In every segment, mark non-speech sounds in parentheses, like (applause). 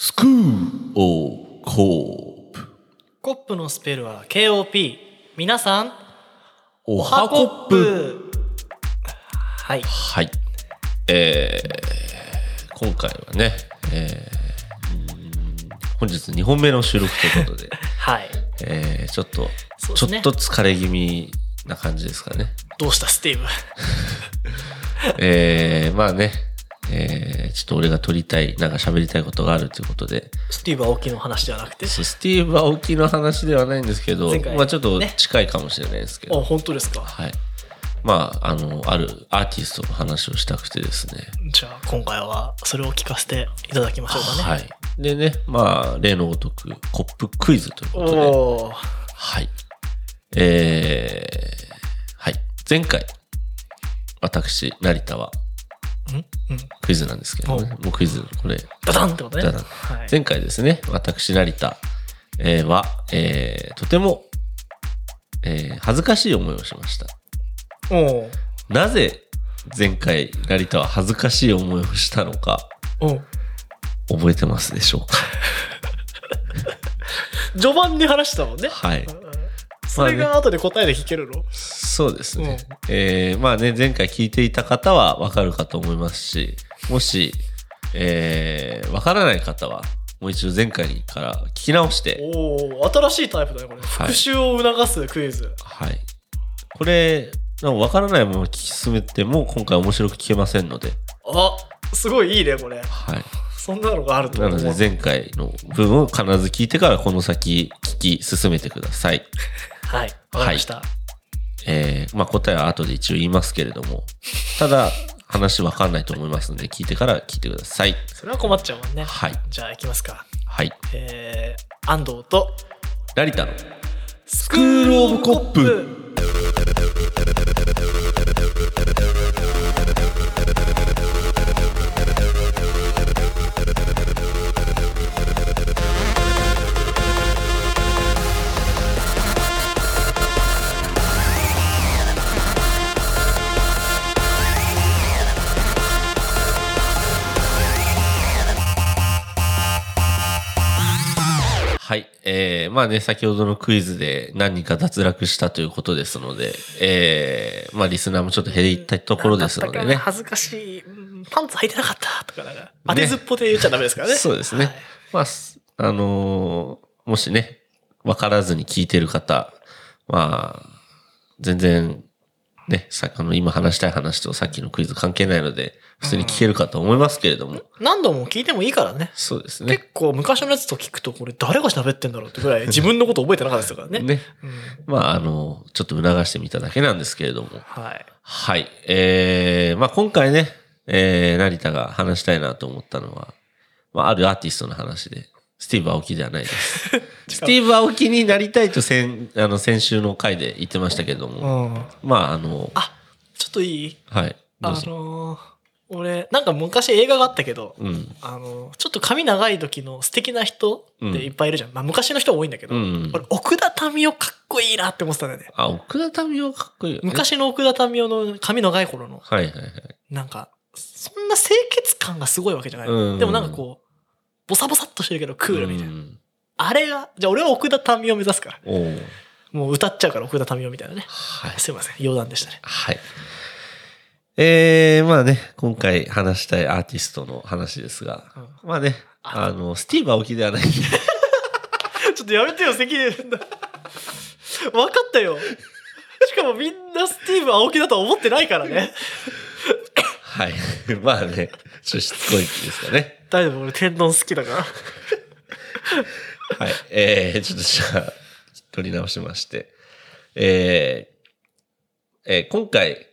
スクーオーコープ。コップのスペルは KOP 皆さんおはコップ。はい。はい。えー、今回はね、えー、うん本日2本目の収録ということで、(laughs) はい。えー、ちょっと、ちょっと疲れ気味な感じですかね。どうしたスティーブ？(laughs) えー、まあねえー、ちょっと俺が撮りたい、なんか喋りたいことがあるということで、スティーブ青木の話ではなくて？スティーブ・アオキの話ではないんですけど前、回まあちょっとね近いかもしれないですけど、あ本当ですか？はい。まあ、あの、あるアーティストの話をしたくてですね。じゃあ今回はそれを聞かせていただきましょうかねはい。でね、まあ、例のごとく、コップクイズということで、はい。えー、はい。前回、私、成田はクイズなんですけどね。もうクイズ、これ、ダダンってことね。はい。前回ですね、私、成田、えーは、えーとても、えー恥ずかしい思いをしました。なぜ、前回、成田は恥ずかしい思いをしたのか、お覚えてますでしょうか？(laughs) 序盤に話したもんね。はい。それが後で答えで聞けるの？そうですね。えーまあね、前回聞いていた方はわかるかと思いますし、もし、えーわからない方は、もう一度前回から聞き直して、おお新しいタイプだねこれ、はい。復習を促すクイズ。はい。これ、なわからないものを聞き進めても、今回面白く聞けませんので、あすごいいいねこれ。はい。そんなのがあるとな思う。ので前回の部分を必ず聞いてからこの先聞き進めてください。はい。わかりました、えーまあ答えは後で一応言いますけれども、ただ話わかんないと思いますので聞いてから聞いてください。それは困っちゃうもんね。はい。じゃあ行きますか。はい。えー、安藤と成田のスクールオブコップえー、まあね、先ほどのクイズで何人か脱落したということですので、えー、まあリスナーもちょっと減りたいところですのでね。恥ずかしいうんパンツ履いてなかったとかなんか当てずっぽで言っちゃダメですからね (laughs) そうですね。はいまあ、すあのーもしね、わからずに聞いてる方、まあ、全然、ね、さあの、今話したい話とさっきのクイズ関係ないので、普通に聞けるかと思いますけれども、何度も聞いてもいいからね。そうですね。結構昔のやつと聞くとこれ誰が喋ってんだろうってぐらい (laughs) 自分のこと覚えてなかったですからね。ね。うん。まあ、あの、ちょっと促してみただけなんですけれども、はい。はい。えー、まあ今回ね、えー、成田が話したいなと思ったのは、まああるアーティストの話で、スティーブ・アオキではないです。(laughs) スティーブ・アオキになりたいと先、あの、先週の回で言ってましたけれども、うんまああの、あちょっといい？はい。どあ。のー俺なんか昔映画があったけど、うん。あのーちょっと髪長い時の素敵な人っていっぱいいるじゃん、まあ昔の人は多いんだけど、うん俺奥田民生かっこいいなって思ってたんだよねあ、奥田民生かっこいいよね。昔の奥田民生の髪長い頃のはいはいはい。なんかそんな清潔感がすごいわけじゃない、うんでもなんかこうボサボサっとしてるけどクールみたいな、うんあれがじゃあ俺は奥田民生目指すからもう歌っちゃうから奥田民生みたいなねはい。すいません余談でしたねはい。えー、まあね、今回話したいアーティストの話ですが、まあね、あの、スティーブ・アオキではない。(laughs) ちょっとやめてよ、責任分かったよ。しかもみんなスティーブ・青木だとは思ってないからね。はい。(laughs) まあね、ちょっとしつこいですかね。大丈夫、俺天丼好きだから。はい。えー、ちょっとじゃあ、取り直しまして。えー、えー今回、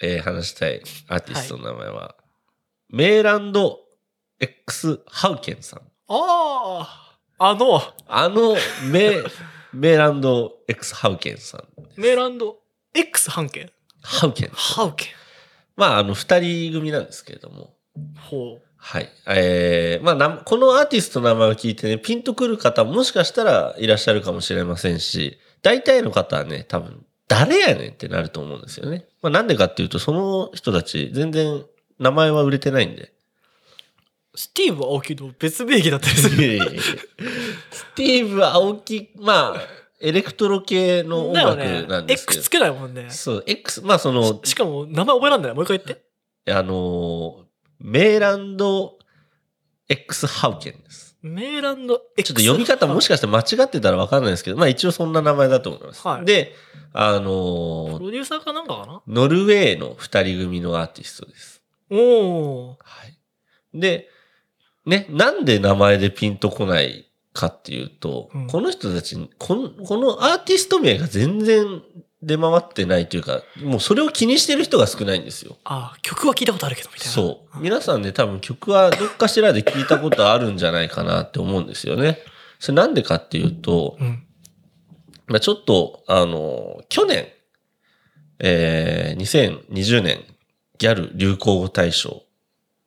えー話したいアーティストの名前は、メーランド X ハウケンさん。ああ、あの、あの、メ、メーランド X ハウケンさん。メーランド X 半径ハウケン。ハウケまあ、あの、二人組なんですけれども。ほはい。えー、まあな、このアーティストの名前を聞いてね、ピンとくる方もしかしたらいらっしゃるかもしれませんし、大体の方はね、多分、誰やねんってなると思うんですよね。まあなんでかっていうと、その人たち全然名前は売れてないんで。スティーブ・アオキの別名義だったりする。いやいやいやスティーブ・アオキ、まあ、エレクトロ系の音楽なんですけど。X つけないもんね。そう、X、まあその、しかも名前覚えらんない。もう一回言って。あの、メーランド X ハウケンです。メーランドちょ X。っと読み方もしかして間違ってたらわかんないですけど、まあ一応そんな名前だと思います。はいで、あプの、ロデューサーかなんかかな？ノルウェーの二人組のアーティストです。おおはい。で、ね、なんで名前でピンとこないかっていうと、うんこの人たちこの、このアーティスト名が全然出回ってないというか、もうそれを気にしてる人が少ないんですよ。ああ、曲は聞いたことあるけど、みたいな。そう。皆さんね、多分曲はどっかしらで聞いたことあるんじゃないかなって思うんですよね。それなんでかっていうと、うん。まあ、ちょっと、あの、去年、えー、2020年ギャル流行語大賞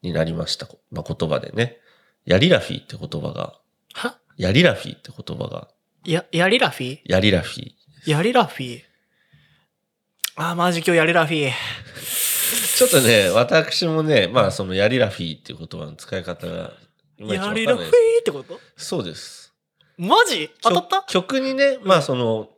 になりました、まあ、言葉でね。ヤリラフィーって言葉が、は？ヤリラフィーって言葉が、や、ヤリラフィヤリラフィー。ヤリラフィああ、マジ今日ヤリラフィちょっとね、私もね、まあそのヤリラフィーっていう言葉の使い方が、いまいちわかんないヤリラフィですってこと？そうです。マジ？当たった？曲曲にね、まあその、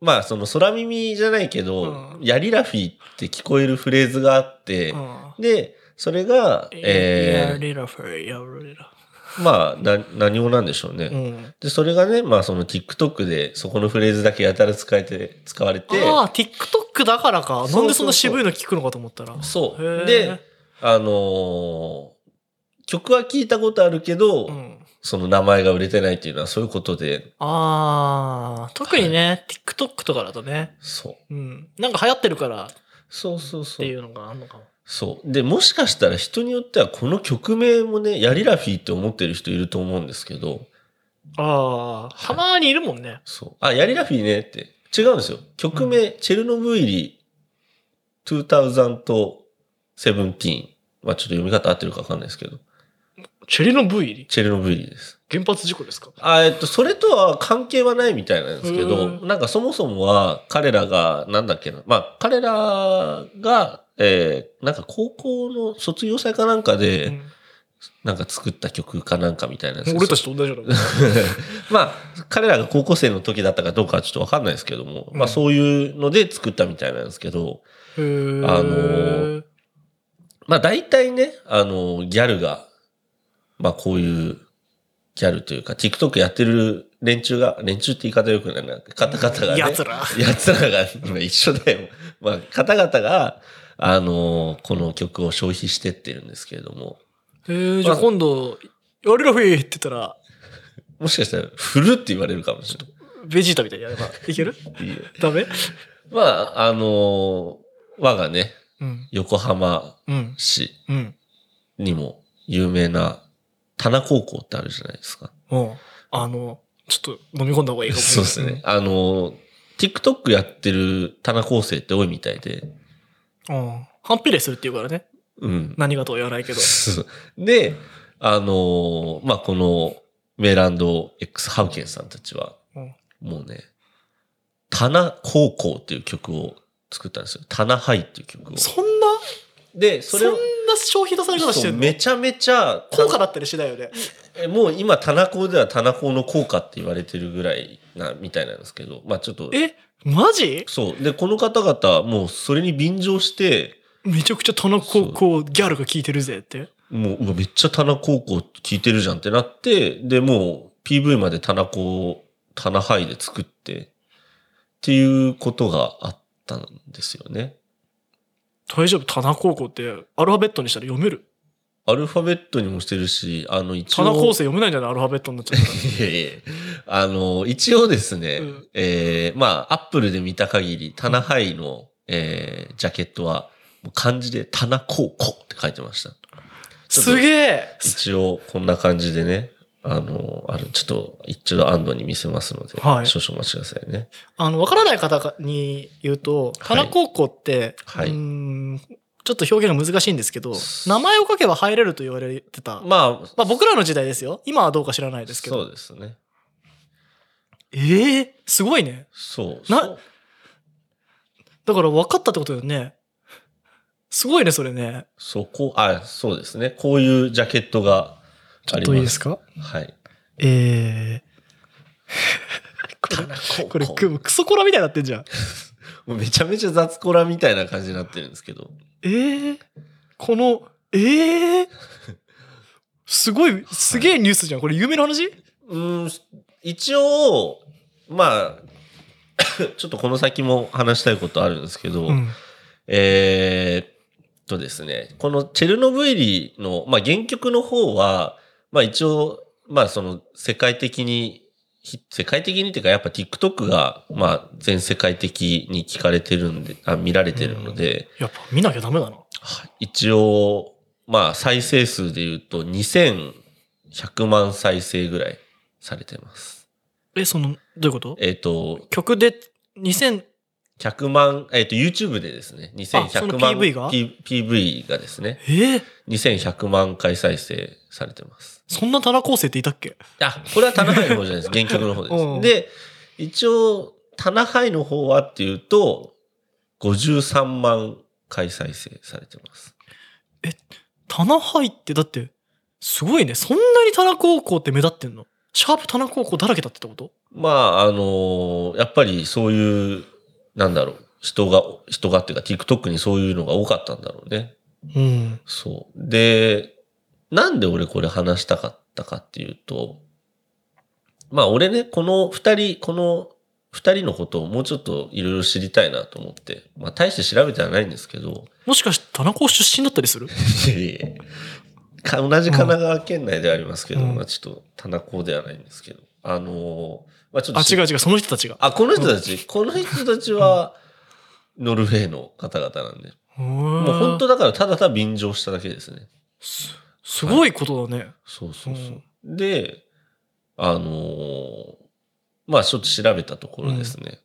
まあその空耳じゃないけど、うん。ヤリラフィーって聞こえるフレーズがあって、うん。で、それが、ヤえリラフィヤリラー、まあ、な、何語なんでしょうね。うん。で、それがね、まあその TikTok でそこのフレーズだけやたら使えて、使われて、ああ、TikTok だからか。なんでそんな渋いの聞くのかと思ったら。そう。で、あのー曲は聞いたことあるけど、うん。その名前が売れてないっていうのはそういうことで、ああ、特にね、TikTok とかだとね。そう。うん。なんか流行ってるからっそうそうそう。ていうのがあんのかも。そう。で、もしかしたら人によってはこの曲名もね、ヤリラフィーって思ってる人いると思うんですけど、ああ、たまにいるもんね。そう。あ、ヤリラフィーねって。違うんですよ。曲名、チェルノブイリ2017。まあちょっと読み方合ってるかわかんないですけど。チェリノブイリ？チェルノブイリです。原発事故ですか？あえっと、それとは関係はないみたいなんですけうど、ん。なんかそもそもは彼らが、なんだっけな、まあ彼らが、えー、なんか高校の卒業祭かなんかで、うん。なんか作った曲かなんかみたいな俺たちと同じよう。な。(laughs) まあ、彼らが高校生の時だったかどうかはちょっとわかんないですけども、うん。まあそういうので作ったみたいなんですけど、あのーまあ大体ね、あの、ギャルが、まあこういうギャルというか、TikTok やってる連中が、連中って言い方よくないな、方々がね。(laughs) 奴ら奴らが、今一緒だよ。まあ方々が、あのこの曲を消費してってるんですけれども、えー、じゃあ今度、ヤリラフィーって言ったら、もしかしたら、フルって言われるかもしれない。ベジータみたいにやればいける？いいよダメ？まあ、あの我がね、うん。横浜うん。市うん。にも有名な棚高校ってあるじゃないですか。もう、あの、ちょっと飲み込んだ方がいいかもしれないそうですね。。あの、TikTok やってる棚高生って多いみたいで。うん。反比例するっていうからね。うん。何がとは言わないけど。(laughs) で、あの、まあ、このメーランド X ハウケンさんたちは、うんもうね、棚高校っていう曲を作ったんですよ。棚ハイっていう曲を。そんな、で、それをそんな消費出され方してそうんのめちゃめちゃ、高価だったりしないよね。えもう今、棚高では棚高の効果って言われてるぐらいな、みたいなんですけど、まあちょっと、えマジ？そう。で、この方々、もうそれに便乗して、めちゃくちゃ田中高校ギャルが聞いてるぜって。もう、うわめっちゃ棚高校聞いてるじゃんってなって、で、もう PV まで棚高、棚ハイで作って、っていうことがあったんですよね。大丈夫？田中高校ってアルファベットにしたら読める？アルファベットにもしてるし、あの、一応。田中高生読めないんじゃない？アルファベットになっちゃった。(laughs) ら。いやいや。あの、一応ですね、うん。えーまあ、アップルで見た限り、棚ハイの、えージャケットは、漢字で棚高校って書いてました。すげえ！一応、こんな感じでね、あの、ある、ちょっと、一度安藤に見せますので、はい少々お待ちくださいね。あの、わからない方に言うと、田中高校って、はいうーんちょっと表現が難しいんですけど、名前を書けば入れると言われてた。ままあ、あ僕らの時代ですよ。今はどうか知らないですけど。そうですね。ええすごいね。そう。なだから分かったってことだよね。すごいね、それね。そう、こう、あ、そうですね。こういうジャケットがちょっ。といいですか？はい。えー、(laughs) これ、高校くクソコラみたいになってんじゃん。(laughs) もうめちゃめちゃ雑コラみたいな感じになってるんですけど。えー、この、えー、(laughs) すごい、すげえニュースじゃん。これ有名な話？うん、一応、まあ、(coughs) ちょっとこの先も話したいことあるんですけど、うん。えーっとですね、このチェルノブイリの、まあ、原曲の方は、まあ一応、まあその世界的に、ひ世界的にっていうかやっぱ TikTok が、まあ全世界的に聞かれてるんで、あ見られてるので、やっぱ見なきゃダメだな。一応、まあ再生数で言うと2100万再生ぐらいされてます。え、その、どういうこと？えーっと、曲で2000、100万、えーっと YouTube でですね、あその2100万 PV が？P- PV がですね、え？ー、2100万回再生されてます。そんな棚構成っていたっけ？あ、これは棚杯の方じゃないです。(laughs) 原曲の方うんです。で、一応、棚杯の方はっていうと、53万回再生されてます。棚入って、だって、すごいね。そんなに棚高校って目立ってんの？シャープ棚高校だらけだってこと？まあ、あのやっぱりそういう、なんだろう、人が、人がっていうか TikTok にそういうのが多かったんだろうね。うん。そう。で、なんで俺これ話したかったかっていうと、まあ俺ね、この二人、この二人のことをもうちょっといろいろ知りたいなと思って、まあ大して調べてはないんですけど、もしかして棚高出身だったりする？同じ神奈川県内ではありますけど、うんまあちょっと棚高ではないんですけど、あのまあちょっとあ、し違う違う、その人たちが。あ、この人たち、この人たちは、ノルウェーの方々なんで。ももう本当だからただただ便乗しただけですね。すすごいことだね。そうそうそう。で、あのーまあちょっと調べたところですね。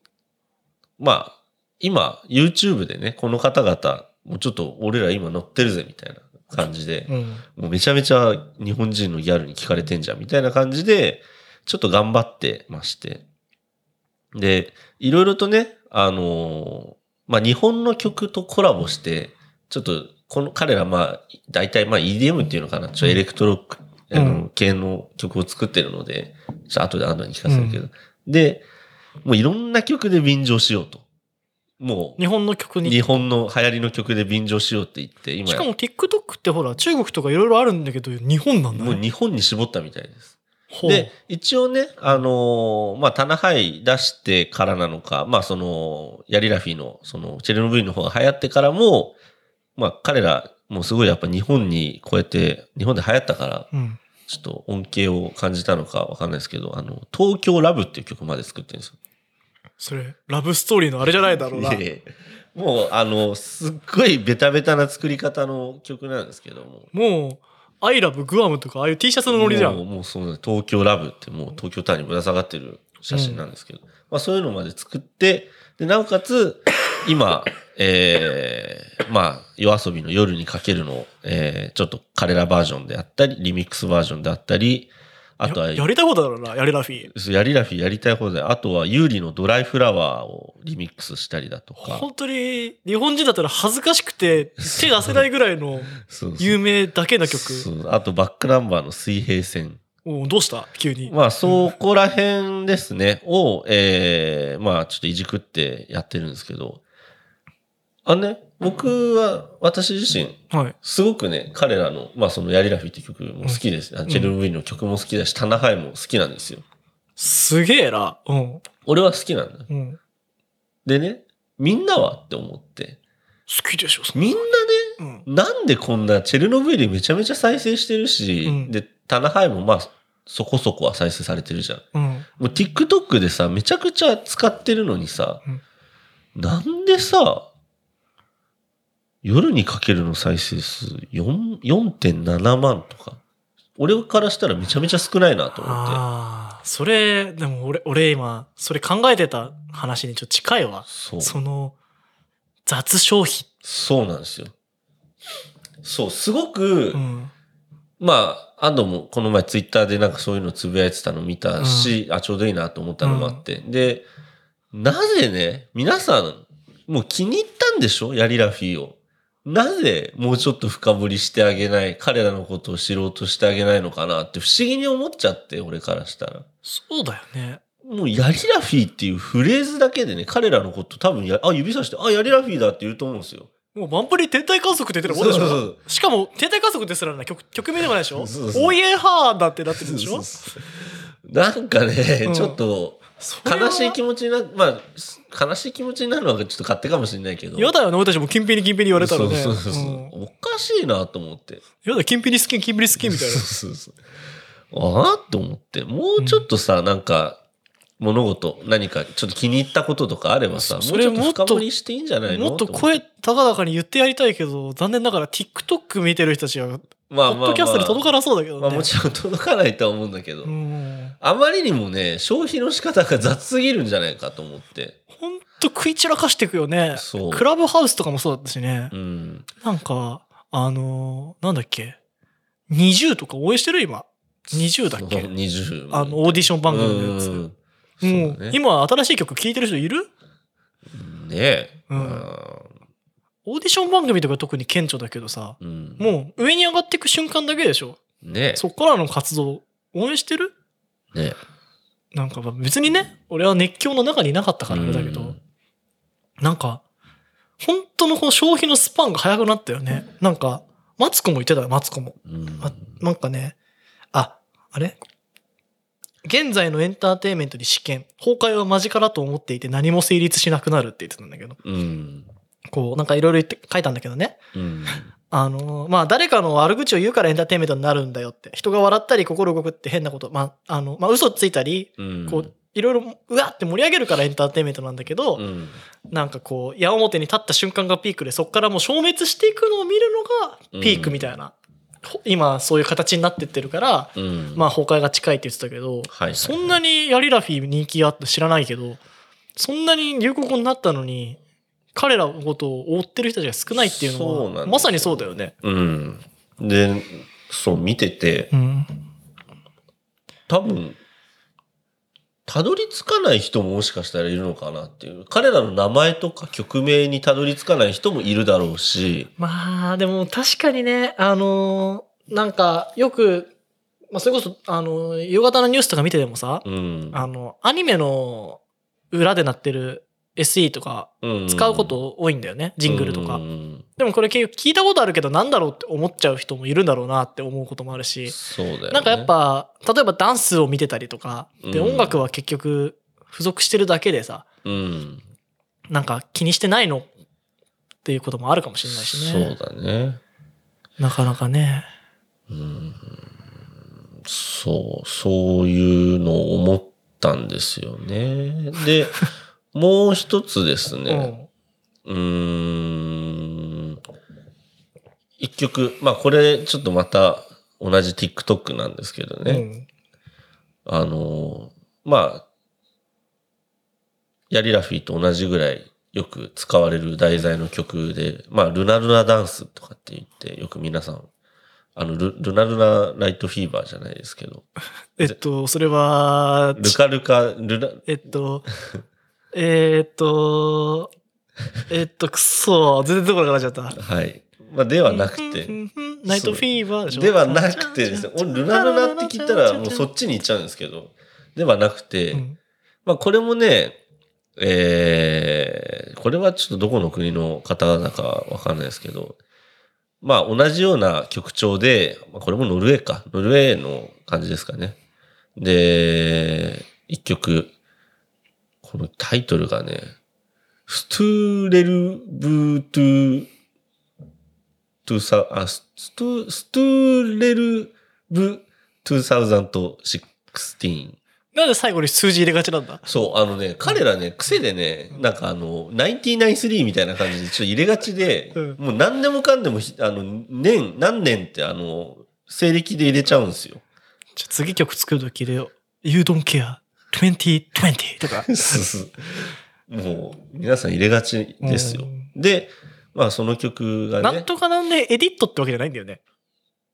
まあ、今、YouTube でね、この方々、もうちょっと俺ら今乗ってるぜみたいな感じで、うん。もうめちゃめちゃ日本人のギャルに聞かれてんじゃんみたいな感じで、ちょっと頑張ってまして。で、いろいろとね、あのーまあ、日本の曲とコラボして、ちょっと、この彼らまあ、大体まあ EDM っていうのかな、ちょっとエレクトロック、うんあの系の曲を作ってるので、ちょっと後で後に聞かせるけど。で、もういろんな曲で便乗しようと。も日本の曲う、に。日本の流行りの曲で便乗しようって言って、今しかも TikTok ってほら、中国とかいろいろあるんだけど、日本なんだね。もう日本に絞ったみたいです。で、一応ね、あのーまあ、棚杯出してからなのか、まあ、その、ヤリラフィの、その、チェルノブイリの方が流行ってからも、まあ、彼ら、もうすごいやっぱ日本にこうやって、日本で流行ったから、うん。ちょっと恩恵を感じたのかわかんないですけど、あの、東京ラブっていう曲まで作ってるんですよ。それ、ラブストーリーのあれじゃないだろうな。もう、あの、すっごいベタベタな作り方の曲なんですけども。もう、アイラブグアムとか、ああいう T シャツのノリじゃ。もうんもうそうね東京ラブってもう東京タワーにぶら下がってる写真なんですけど、まあそういうのまで作って、で、なおかつ、(coughs) 今、えー、まあ、夜遊びの夜にかけるの、えー、ちょっと彼らバージョンであったり、リミックスバージョンであったり、あとは、ややりたいことだろうな、やれラフィー。そうやりラフィやりたい方で、あとは、ユーリのドライフラワーをリミックスしたりだとか、本当に、日本人だったら恥ずかしくて、手出せないぐらいの (laughs) そうそう有名だけな曲。そうあと、バックナンバーの水平線。おうどうした？急に。まあ、そこら辺ですね、を、えー、まあ、ちょっといじくってやってるんですけど、あのね、僕は、私自身、はい。すごくね、彼らの、まあ、その、やりらフィって曲も好きです。あチェルノブイリの曲も好きだし、タナハイも好きなんですよ。すげえな。うん。俺は好きなんだ。うん。好でね、みんなはって思って、きでしょ、そみんなね、うん。なんでこんな、チェルノブイリめちゃめちゃ再生してるし、うんで、タナハイもまあ、そこそこは再生されてるじゃん。うん。もう TikTok でさ、めちゃくちゃ使ってるのにさ、なんでさ、夜にかけるの再生数4 4.7万とか。俺からしたらめちゃめちゃ少ないなと思って。ああ、それ、でも俺、俺今、それ考えてた話にちょっと近いわ。そう。その、雑消費。そうなんですよ。そう、すごく、うん。まあ、安藤もこの前ツイッターでなんかそういうのつぶやいてたの見たし、あ、ちょうどいいなと思ったのもあって。で、なぜね、皆さん、もう気に入ったんでしょ？ヤリラフィーを。なぜもうちょっと深掘りしてあげない、彼らのことを知ろうとしてあげないのかなって不思議に思っちゃって、俺からしたら。そうだよね。もうヤリラフィーっていうフレーズだけでね、彼らのこと多分や、あ、指さして、あ、ヤリラフィーだって言うと思うんですよ。もうマンプリ天体観測って言ってるもんでしょそうそうしかも天体観測ですらな曲曲名でもないでしょそうそうおいえはーだってなってるでしょ？なんかね、うんちょっと、悲しい気持ちにな、まあ、悲しい気持ちになるのはちょっと勝手かもしれないけど。嫌だよね、俺たちもキンピリキンピリ言われたらね。そうそうそうそう、うんおかしいなと思って。やだ、キンピリスキン、キンピリスキンみたいな。そうそうそう。ああと思って、もうちょっとさ、なんか、物事、何かちょっと気に入ったこととかあればさ、それもっと深掘りしていいんじゃないのもっと声高々に言ってやりたいけど、残念ながら TikTok 見てる人たちは、まあまあ、ポッドキャストに届かなそうだけどね。まあもちろん届かないとは思うんだけど、うん。あまりにもね、消費の仕方が雑すぎるんじゃないかと思って。ほんと食い散らかしていくよね。そうクラブハウスとかもそうだったしねう。ん。なんか、あのーなんだっけ？20とか応援してる今。20だっけ？そう20。あの、オーディション番組のやつ。うんううだね今新しい曲聴いてる人いる？ねえ。うんオーディション番組とか特に顕著だけどさ、うん。もう上に上がっていく瞬間だけでしょ？ねそっからの活動、応援してる？え。ねなんかまあ別にね、俺は熱狂の中にいなかったからあれだけど、うんなんか、本当のこう消費のスパンが早くなったよね。なんか、マツコも言ってたよ、マツコも。うんあなんかね、あ、あれ？現在のエンターテインメントに試験、崩壊は間近だと思っていて何も成立しなくなるって言ってたんだけど、うん。こう、なんかいろいろ言って書いたんだけどね。うん。あのーまあ、誰かの悪口を言うからエンターテインメントになるんだよって。人が笑ったり心動くって変なこと。まあ、あの、まあ、嘘ついたり、うん。こう、いろいろ、うわって盛り上げるからエンターテインメントなんだけど、うん。なんかこう、矢面に立った瞬間がピークで、そこからもう消滅していくのを見るのがピークみたいな。ほ今、そういう形になってってるから、うん。まあ、崩壊が近いって言ってたけど、はいはいそんなにヤリラフィー人気あって知らないけど、そんなに流行語になったのに、彼らのことを追ってる人たちが少ないっていうのは、まさにそうだよね。うん。で、そう、見てて、うん。多分、たどり着かない人ももしかしたらいるのかなっていう。彼らの名前とか曲名にたどり着かない人もいるだろうし、まあ、でも確かにね、あのーなんか、よく、まあ、それこそ、あのー夕方のニュースとか見ててもさ、うん。あの、アニメの裏でなってる SE とか使うこと多いんだよね、ジングルとか。うんでもこれ結局聞いたことあるけどなんだろうって思っちゃう人もいるんだろうなって思うこともあるし、そうだよね。なんかやっ、ぱ、例えばダンスを見てたりとか、で、うん音楽は結局付属してるだけでさ、うん。なんか気にしてないのっていうこともあるかもしれないしね。そうだね。なかなかね。うん。そう、そういうのを思ったんですよね。で、(laughs) もう一つですね。うーん。一曲、まあこれちょっとまた同じ TikTok なんですけどうん。ね。うんあの、まあ、ヤリラフィーと同じぐらいよく使われる題材の曲で、まあ、ルナルナダンスとかって言って、よく皆さん、あの、ルルナルナライトフィーバーじゃないですけど、(laughs) えっと、それは、ルカルカ、ルナ、えっと、(laughs) えーっと、えっと、くそ、全然どころかなっちゃった。はい。まあ、ではなくて、ナイトフィーバーでしょ。ではなくてですね、俺、ルナルナって聞いたらもうそっちに行っちゃうんですけど、ではなくて、うん。まあこれもね、えー、これはちょっとどこの国の方だかわかんないですけど、まあ同じような曲調で、まあ、これもノルウェーか、ノルウェーの感じですかね。で、一曲、このタイトルがね、ストゥーレルブートゥトゥサあ、ストゥ、ストゥーレルブ2016。なんで最後に数字入れがちなんだ？そう、あのね、彼らね、癖でね、なんかあの、99-3みたいな感じでちょっと入れがちで、うんもう何でもかんでもひ、あの、年、何年ってあの、西暦で入れちゃうんですよ。じゃあ次曲作るとき入れよう。You don't care. 2020とか。(laughs) もう、皆さん入れがちですよ。で、まあその曲がね、なんとかなんでエディットってわけじゃないんだよね。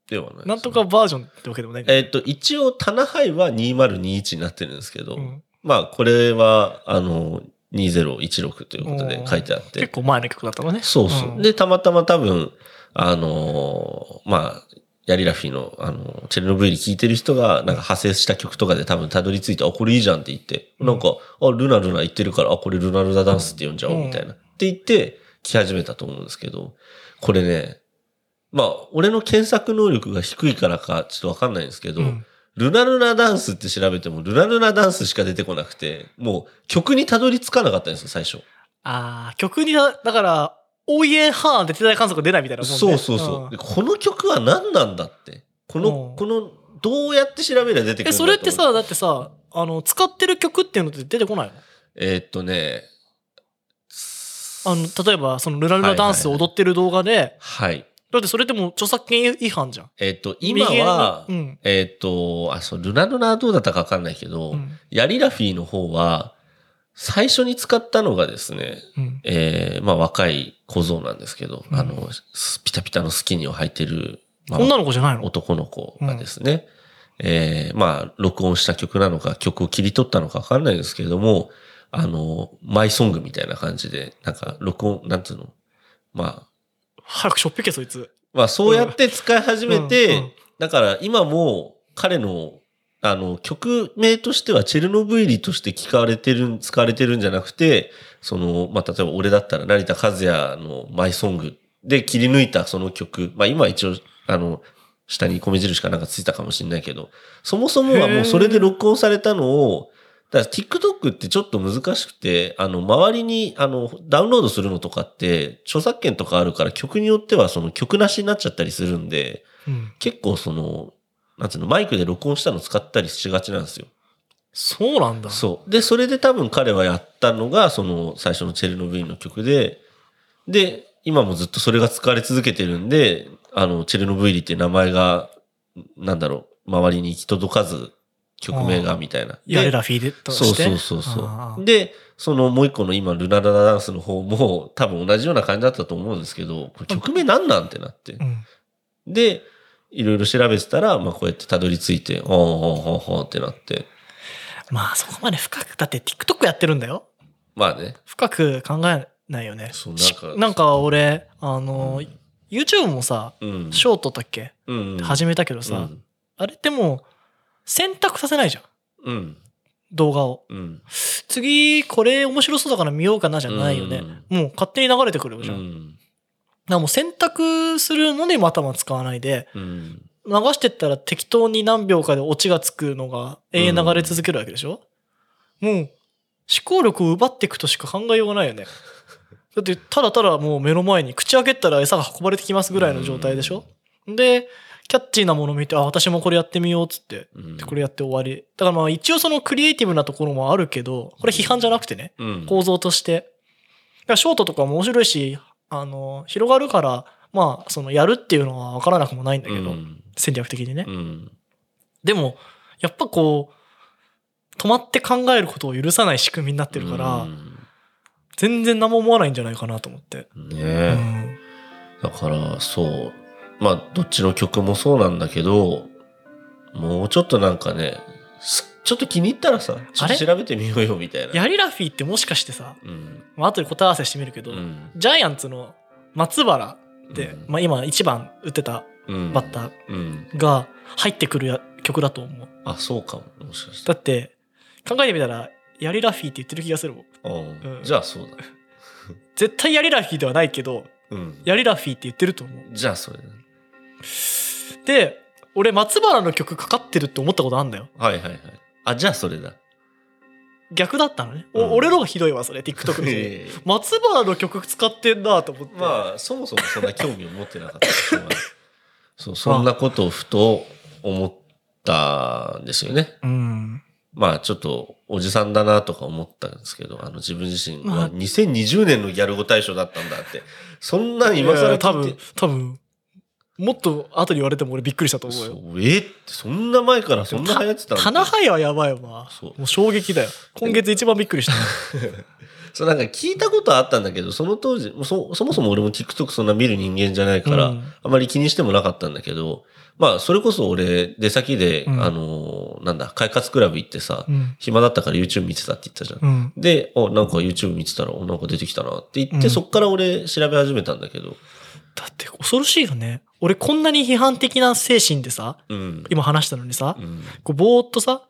ではないねなんとかバージョンってわけでもないえっ、と、一応、タナハイは2021になってるんですけど、うんまあ、これは、あの、2016ということで書いてあって。結構前の曲だったのね。そうそう。んで、たまたま多分、あのーまあ、ヤリラフィの、あのーチェルノブイリ聴いてる人が、なんか派生した曲とかで多分たどり着いて、あ、これいいじゃんって言って、うんなんか、あ、ルナルナ言ってるから、あ、これルナルナダンスって呼んじゃおう、うんみたいな。って言って、聴き始めたと思うんですけど、これね、まあ、俺の検索能力が低いからか、ちょっとわかんないんですけど、うんルナルナダンスって調べても、ルナルナダンスしか出てこなくて、もう曲にたどり着かなかったんですよ、最初。ああ、曲にだ、だから、オーイエンハーンで手代観測出ないみたいなもんね。そうそうそう。んでこの曲は何なんだって。この、うんこの、どうやって調べれば出てくるえ、それってさ、だってさ、あの、使ってる曲っていうのって出てこないの？えーっとね、あの、例えば、そのルナルナダンスを踊ってる動画で、はい。だってそれってもう著作権違反じゃん。えーっと、今は、右うん。えーっと、あ、そう、ルナルナはどうだったかわかんないけど、うん。ヤリラフィーの方は、最初に使ったのがですね、うん。えー、まあ若い小僧なんですけど、うんあの、スピタピタのスキニーを履いてる、まあ女の子じゃないの？男の子がですね、えーまあ、録音した曲なのか、曲を切り取ったのかわかんないですけれども、あの、マイソングみたいな感じで、なんか、録音、なんていうの？まあ、早くしょっぴけ、そいつ。まあ、そうやって使い始めて、うんうんだから今も彼の、あの、曲名としてはチェルノブイリとして聞かれてる、使われてるんじゃなくて、その、まあ、例えば俺だったら成田和也のマイソングで切り抜いたその曲、まあ今は一応、あの、下に米印かなんかついたかもしれないけど、そもそもはもうそれで録音されたのを、だから TikTok ってちょっと難しくて、あの、周りに、あの、ダウンロードするのとかって、著作権とかあるから曲によってはその曲なしになっちゃったりするんで、うん。結構その、なんていうの、マイクで録音したの使ったりしがちなんですよ。そうなんだ。そう。で、それで多分彼はやったのが、その最初のチェルノブイリの曲で、で、今もずっとそれが使われ続けてるんで、あの、チェルノブイリって名前が、なんだろう、周りに行き届かず、曲名がみたいな。やれでラフィーでとそうして。そうそうそあーう。で、そのもう一個の今、ルナラダンスの方も多分同じような感じだったと思うんですけど、これ曲名なんなんってなって。うん。で、いろいろ調べてたら、まあこうやってたどり着いて、ほうほうほうほうってなって。まあそこまで深く、だって TikTok やってるんだよ。まあね。深く考えないよね。そうなんかしなんか俺、あの、YouTube もさ、うん。ショートだっけ、うん。始めたけどさ、うん。あれってもう選択させないじゃん。うん。動画を。うん。次、これ面白そうだから見ようかなじゃないよね。もう勝手に流れてくるうじゃん。だかん。らもう選択するのにも頭使わないで、うん。流してったら適当に何秒かでオチがつくのが永遠流れ続けるわけでしょ、もう思考力を奪っていくとしか考えようがないよね。(laughs) だってただただもう目の前に口開けたら餌が運ばれてきますぐらいの状態でしょ、で、キャッチーなもの見て、あ、私もこれやってみようっつって、これやって終わり。だからまあ一応そのクリエイティブなところもあるけど、これ批判じゃなくてね、うん。構造として。ショートとかも面白いし、あの、広がるから、まあ、そのやるっていうのは分からなくもないんだけど、うん。戦略的にね。うん。でも、やっぱこう、止まって考えることを許さない仕組みになってるから、うん全然何も思わないんじゃないかなと思って。うね。だから、そう。まあ、どっちの曲もそうなんだけど、もうちょっとなんかね、すちょっと気に入ったらさ、ちょっと調べてみようよみたいな。ヤリラフィーってもしかしてさ、うん。まあ後で答え合わせしてみるけど、うん。ジャイアンツの松原って、うんまあ今一番打ってたうんバッタうん。ーが入ってくるや曲だと思う。あ、そうかも。もしかしただって、考えてみたら、ヤリラフィーって言ってる気がするもん。じゃあそうだ。(laughs) 絶対ヤリラフィーではないけど、うん。ヤリラフィーって言ってると思う。じゃあそれだ。で、俺松原の曲かかってるって思ったことあるんだよ。はいはいはい。あ、じゃあそれだ。逆だったのね。おうん俺の方がひどいわ、それ、TikTok の。ええ松原の曲使ってんなと思って。まあ、そもそもそんな興味を持ってなかった人は (laughs) そう、そんなことをふと思ったんですよね。うん。まあ、ちょっと、おじさんだなとか思ったんですけど、あの、自分自身まあは2020年のギャル語大賞だったんだって。そんなん今いや更多分聞いて。、多分、もっと後に言われても俺びっくりしたと思うそよ。うえって、そんな前からそんな流行ってたんだタナハイはやばいわ。そうもう衝撃だよ。今月一番びっくりした。(laughs) そう、なんか聞いたことはあったんだけど、その当時、もうそそもそも俺も TikTok そんな見る人間じゃないから、うんあまり気にしてもなかったんだけど、まあ、それこそ俺、出先で、うんあの、なんだ、快活クラブ行ってさ、うん。暇だったから YouTube 見てたって言ったじゃん。うん。で、お、なんか YouTube 見てたら、お、なんか出てきたなって言って、うんそっから俺調べ始めたんだけど、だって恐ろしいよね。俺こんなに批判的な精神でさ、うん。今話したのにさう、ん。こうぼーっとさ、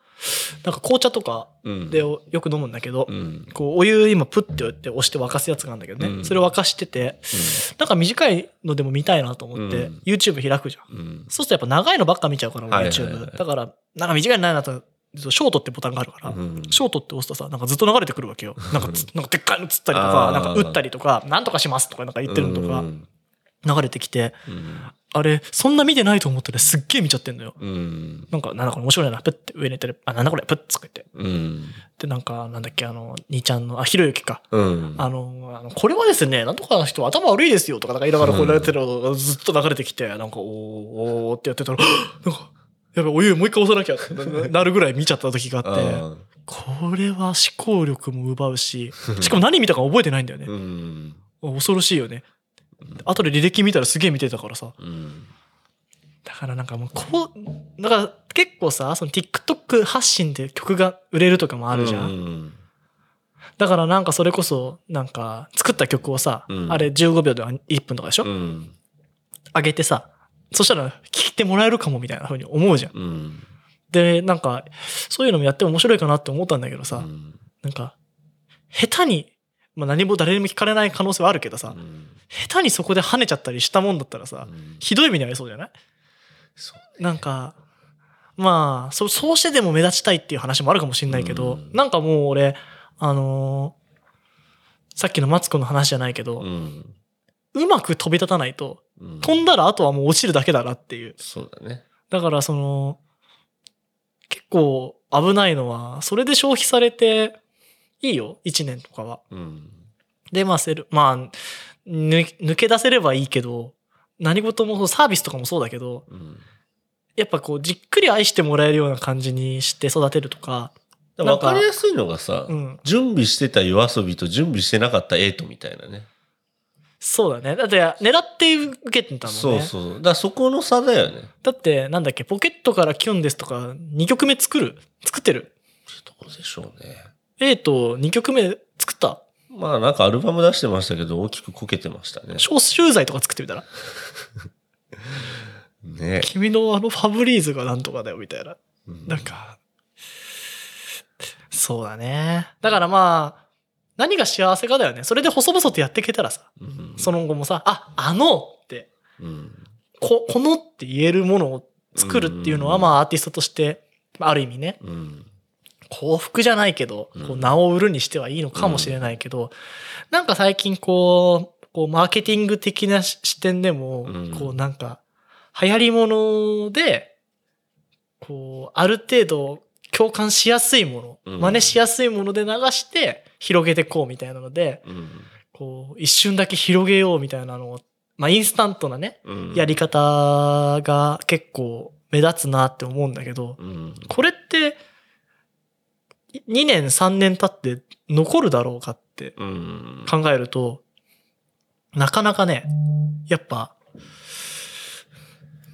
なんか紅茶とかうん。でよく飲むんだけどう、ん。こうお湯今プッて押して沸かすやつがあるんだけどね、うんそれ沸かしてて、なんか短いのでも見たいなと思って、うん YouTube 開くじゃん。うん。そうするとやっぱ長いのばっか見ちゃうから、YouTube。だから、なんか短いのないなと、ショートってボタンがあるから、うんショートって押すとさ、なんかずっと流れてくるわけよ。なんかつ、なんかでっかいの釣ったりとあか、ーなんか打ったりとか、なんとかしますとかなんか言ってるのとかうん。流れてきて、うん。あれ、そんな見てないと思ってね、すっげえ見ちゃってんのよ。うん。なんか、なんだこれ面白いな、プッて上に寝てる。あ、なんだこれ、プッつって。うん。で、なんか、なんだっけ、あの、兄ちゃんの、あ、ひろゆきか。うん。あの、あのこれはですね、なんとかの人頭悪いですよとか、なんか言いながらこうやってるのがずっと流れてきて、なんか、おーおーってやってたら、(laughs) なんか、やべ、お湯もう一回押さなきゃってななるぐらい見ちゃった時があって、あこれは思考力も奪うし、(laughs) しかも何見たか覚えてないんだよね。恐ろしいよね。後で履歴見たらすげえ見てたからさ。うん。だからなんかもうこう、だから結構さ、その TikTok 発信で曲が売れるとかもあるじゃん。ん。だからなんかそれこそ、なんか作った曲をさ、うんあれ15秒で1分とかでしょ、うん。上げてさ、そしたら聞いてもらえるかもみたいな風に思うじゃん。うん。で、なんか、そういうのもやって面白いかなって思ったんだけどさ、うんなんか、下手に、まあ何も誰にも聞かれない可能性はあるけどさ、うん。下手にそこで跳ねちゃったりしたもんだったらさ、うん。ひどい目に遭いそうじゃない？そうなんか、まあ、そそうしてでも目立ちたいっていう話もあるかもしれないけど、うん。なんかもう俺、あのーさっきのマツコの話じゃないけど、ううんまく飛び立たないと、うん。飛んだらあとはもう落ちるだけだなっていう。そうだね。だからその、結構危ないのは、それで消費されて、いいよ、1年とかは。うん。で、まあ、せる、まあ、抜抜け出せればいいけど、何事もサービスとかもそうだけど、うん。やっぱこう、じっくり愛してもらえるような感じにして育てるとか、わかりやすいのがさ、うん。準備してた夜遊びと準備してなかったエイトみたいなね。そうだね。だって、狙って受けてたもんね。そうそう。だそこの差だよね。だって、なんだっけ、ポケットからキュンですとか、2曲目作る？作ってる？どうでしょうね。?A と2曲目作った？まあなんかアルバム出してましたけど、大きくこけてましたね。消臭剤とか作ってみたら？(laughs) ね。君のあのファブリーズがなんとかだよ、みたいな。うんなんか、そうだね。だからまあ、何が幸せかだよね。それで細々とやっていけたらさ、うんその後もさ、あ、あのって、うんこ、このって言えるものを作るっていうのは、うんまあアーティストとして、ある意味ね、うん幸福じゃないけど、こううん名を売るにしてはいいのかもしれないけど、なんか最近こう、こうマーケティング的なし視点でも、うん。こうなんか、流行り物で、こう、ある程度共感しやすいもの、うん。真似しやすいもので流して広げてこうみたいなので、うん。こう、一瞬だけ広げようみたいなのを、まあインスタントなね、うん。やり方が結構目立つなって思うんだけど、うん。これって、2年3年経って残るだろうかってうん考えると、なかなかね、やっぱ、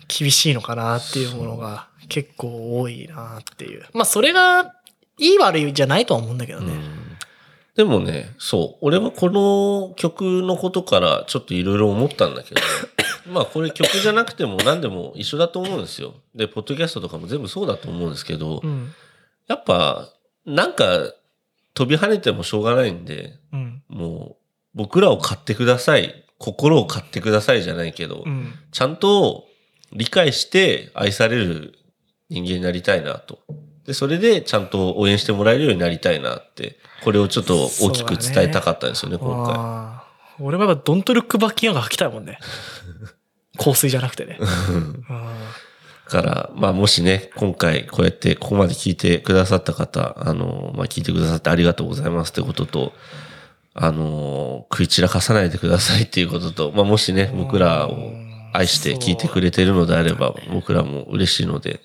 厳しいのかなっていうものが結構多いなっていう。まあそれが、いい悪いじゃないとは思うんだけどね。でもね、そう。俺はこの曲のことからちょっといろいろ思ったんだけど、(laughs) まあこれ曲じゃなくても何でも一緒だと思うんですよ。で、ポッドキャストとかも全部そうだと思うんですけど、うん。やっぱ、なんか飛び跳ねてもしょうがないんで、うん。もう僕らを買ってください。心を買ってくださいじゃないけど、うん。ちゃんと理解して愛される人間になりたいなと。で、それでちゃんと応援してもらえるようになりたいなって、これをちょっと大きく伝えたかったんですよね、今回。俺はやっぱドントルックバッキンが書きたいもんね。(laughs) 香水じゃなくてね。(laughs) あから、まあもしね、今回こうやってここまで聞いてくださった方、あの、まあ聞いてくださってありがとうございますってことと、あの、食い散らかさないでくださいっていうことと、まあもしね、ー僕らを愛して聞いてくれてるのであれば、僕らも嬉しいので、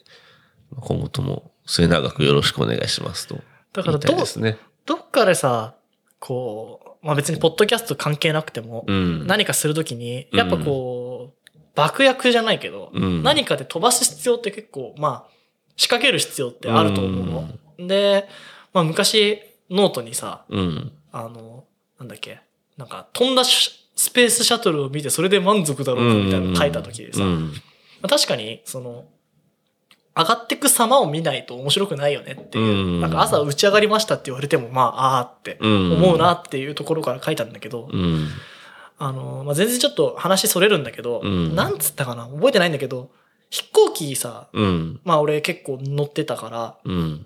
今後とも末永くよろしくお願いしますと。だからどうですね。どっかでさ、こう、まあ別にポッドキャスト関係なくても、うん。何かするときに、やっぱこう、爆薬じゃないけど、うん何かで飛ばす必要って結構、まあ、仕掛ける必要ってあると思うの。で、まあ昔、ノートにさ、うん。あの、なんだっけ、なんか飛んだシスペースシャトルを見てそれで満足だろうかみたいなの書いた時でさ、確かに、その、上がってく様を見ないと面白くないよねっていう、うんなんか朝打ち上がりましたって言われても、まあ、あーってうん思うなっていうところから書いたんだけど、うん。あの、まあ、全然ちょっと話それるんだけど、うんなんつったかな？覚えてないんだけど、飛行機さ、うん。まあ俺結構乗ってたから、うん。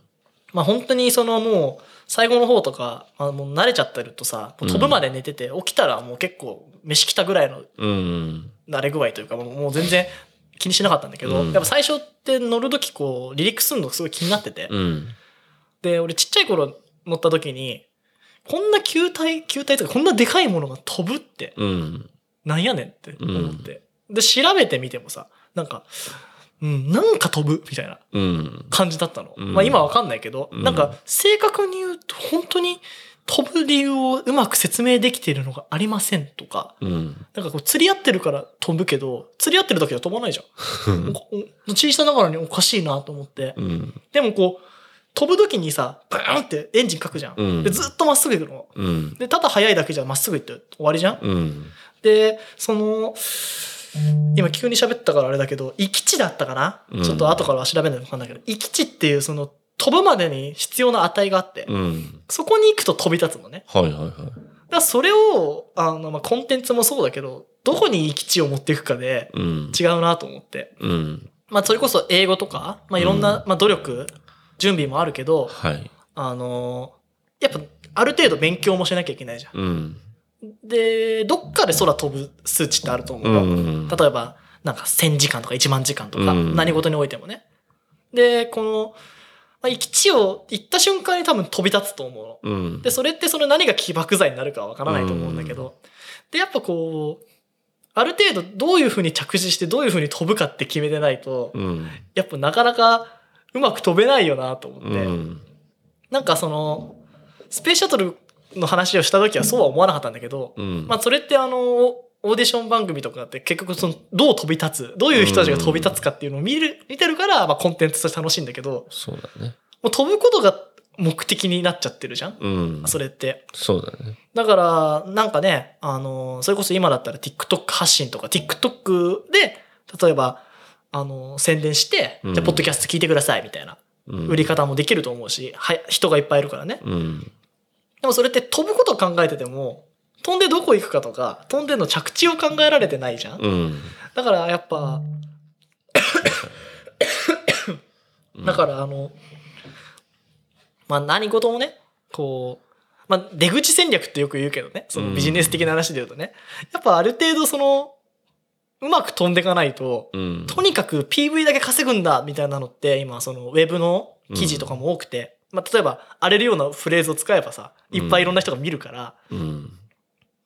まあ本当にそのもう最後の方とか、まあ、もう慣れちゃってるとさ、飛ぶまで寝てて、起きたらもう結構飯来たぐらいのうん。慣れ具合というか、もう全然気にしなかったんだけど、うんやっぱ最初って乗るときこう離陸するのすごい気になってて、うん。で、俺ちっちゃい頃乗った時に、こんな球体、球体とかこんなでかいものが飛ぶって、うん。なんやねんって思って。で、調べてみてもさ、なんか、うん、なんか飛ぶみたいなうん。感じだったの。うんまあ今わかんないけど、うんなんか正確に言うと本当に飛ぶ理由をうまく説明できているのがありませんとか、うん。なんかこう釣り合ってるから飛ぶけど、釣り合ってるだけでは飛ばないじゃん。(laughs) 小さながらにおかしいなと思って。うん。でもこう、飛ぶ時にさ、バーンってエンジンかくじゃん。うんで、ずっとまっすぐ行くの。うん。で、ただ速いだけじゃまっすぐ行って終わりじゃん。うん。で、その、今急に喋ったからあれだけど、行き地だったかな、うんちょっと後からは調べないと分かんないけど、行き地っていうその飛ぶまでに必要な値があって、うん。そこに行くと飛び立つのね。はいはいはい。だそれを、あの、まあ、コンテンツもそうだけど、どこに行き地を持っていくかでうん。違うなと思って。うん。まあ、それこそ英語とか、まあ、いろんな、まあ、努力、準備もあるけど、はい。あの、やっぱ、ある程度勉強もしなきゃいけないじゃん。うん。で、どっかで空飛ぶ数値ってあると思ううの。ん。例えば、なんか1000時間とか1万時間とか、うん何事においてもね。で、この、まき地を行った瞬間に多分飛び立つと思うの。うん。で、それってその何が起爆剤になるかわからないと思うんだけど、で、やっぱこう、ある程度どういうふうに着地してどういうふうに飛ぶかって決めてないと、うん。やっぱなかなかうまく飛べないよなと思って、うん。なんかその、スペースシャトルの話をした時はそうは思わなかったんだけど、うん。まあそれってあの、オーディション番組とかって結局その、どう飛び立つ、どういう人たちが飛び立つかっていうのを見る、見てるから、まあコンテンツとして楽しいんだけど、そうだね。もう飛ぶことが目的になっちゃってるじゃん？うん。それって。そうだね。だから、なんかね、あの、それこそ今だったら TikTok 発信とか TikTok で、例えば、あの、宣伝して、うんじゃあ、ポッドキャスト聞いてくださいみたいなうん。売り方もできると思うし、はい、人がいっぱいいるからね。うん。でもそれって飛ぶことを考えてても、飛んでどこ行くかとか、飛んでの着地を考えられてないじゃん。うん。だからやっぱ、だからあの、まあ何事もね、こう、まあ出口戦略ってよく言うけどね、そのビジネス的な話で言うとね、やっぱある程度その、うまく飛んでいかないと、うん。とにかく PV だけ稼ぐんだみたいなのって今そのウェブの記事とかも多くて、まあ例えば荒れるようなフレーズを使えばさ、いっぱいいろんな人が見るから、うん。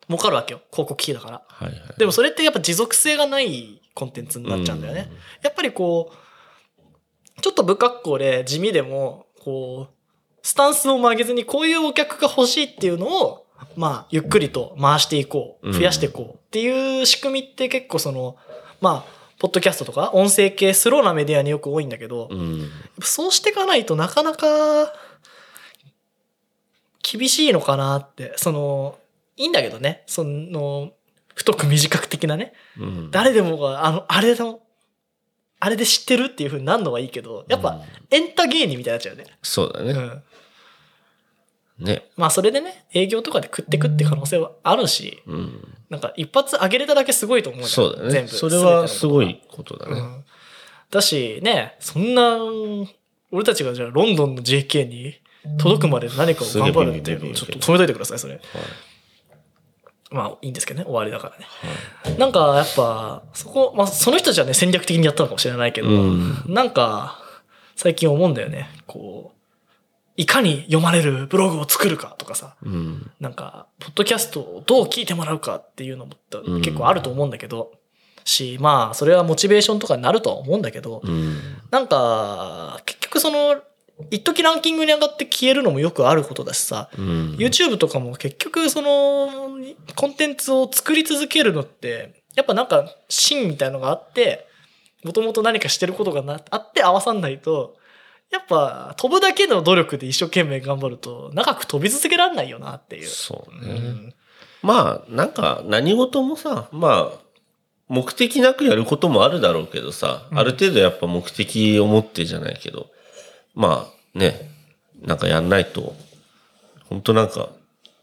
儲かるわけよ。広告費だから。はいはい。でもそれってやっぱ持続性がないコンテンツになっちゃうんだよね。やっぱりこう、ちょっと不格好で地味でも、こう、スタンスを曲げずにこういうお客が欲しいっていうのを、まあ、ゆっくりと回していこう。うん増やしていこうっていう仕組みって結構その、まあ、ポッドキャストとか音声系スローなメディアによく多いんだけど、うん。そうしていかないとなかなか厳しいのかなって、その、いいんだけどね、その、太く短く的なね、うん。誰でもが、あの、あれの、あれで知ってるっていう風になるのはいいけど、やっぱうん、エンタ芸人みたいになっちゃうよね。そうだね。うん。ね。まあ、それでね、営業とかで食ってくって可能性はあるし、うん。なんか一発上げれただけすごいと思うじゃんそうだね。全部。それはすごいことだね。うん。だし、ね、そんな、俺たちがじゃあロンドンの JK に届くまで何かを頑張るっていうのをちょっと止めといてください、それ。はいまあいいんですけどね、終わりだからね。はいなんかやっぱ、そこ、まあその人たちはね、戦略的にやったのかもしれないけど、うんなんか、最近思うんだよね。こう、いかに読まれるブログを作るかとかさ、うん。なんか、ポッドキャストをどう聞いてもらうかっていうのもうん結構あると思うんだけど、し、まあ、それはモチベーションとかになるとは思うんだけど、うん。なんか、結局その、一時ランキングに上がって消えるのもよくあることだしさ、うん。YouTube とかも結局その、コンテンツを作り続けるのって、やっぱなんか芯みたいのがあって、もともと何かしてることがなあって合わさんないと、やっぱ飛ぶだけの努力で一生懸命頑張ると長く飛び続けられないよなっていう。そうね。うんまあ、なんか何事もさ、まあ、目的なくやることもあるだろうけどさ、うんある程度やっぱ目的を持ってじゃないけど、まあね、なんかやんないと、本当なんか、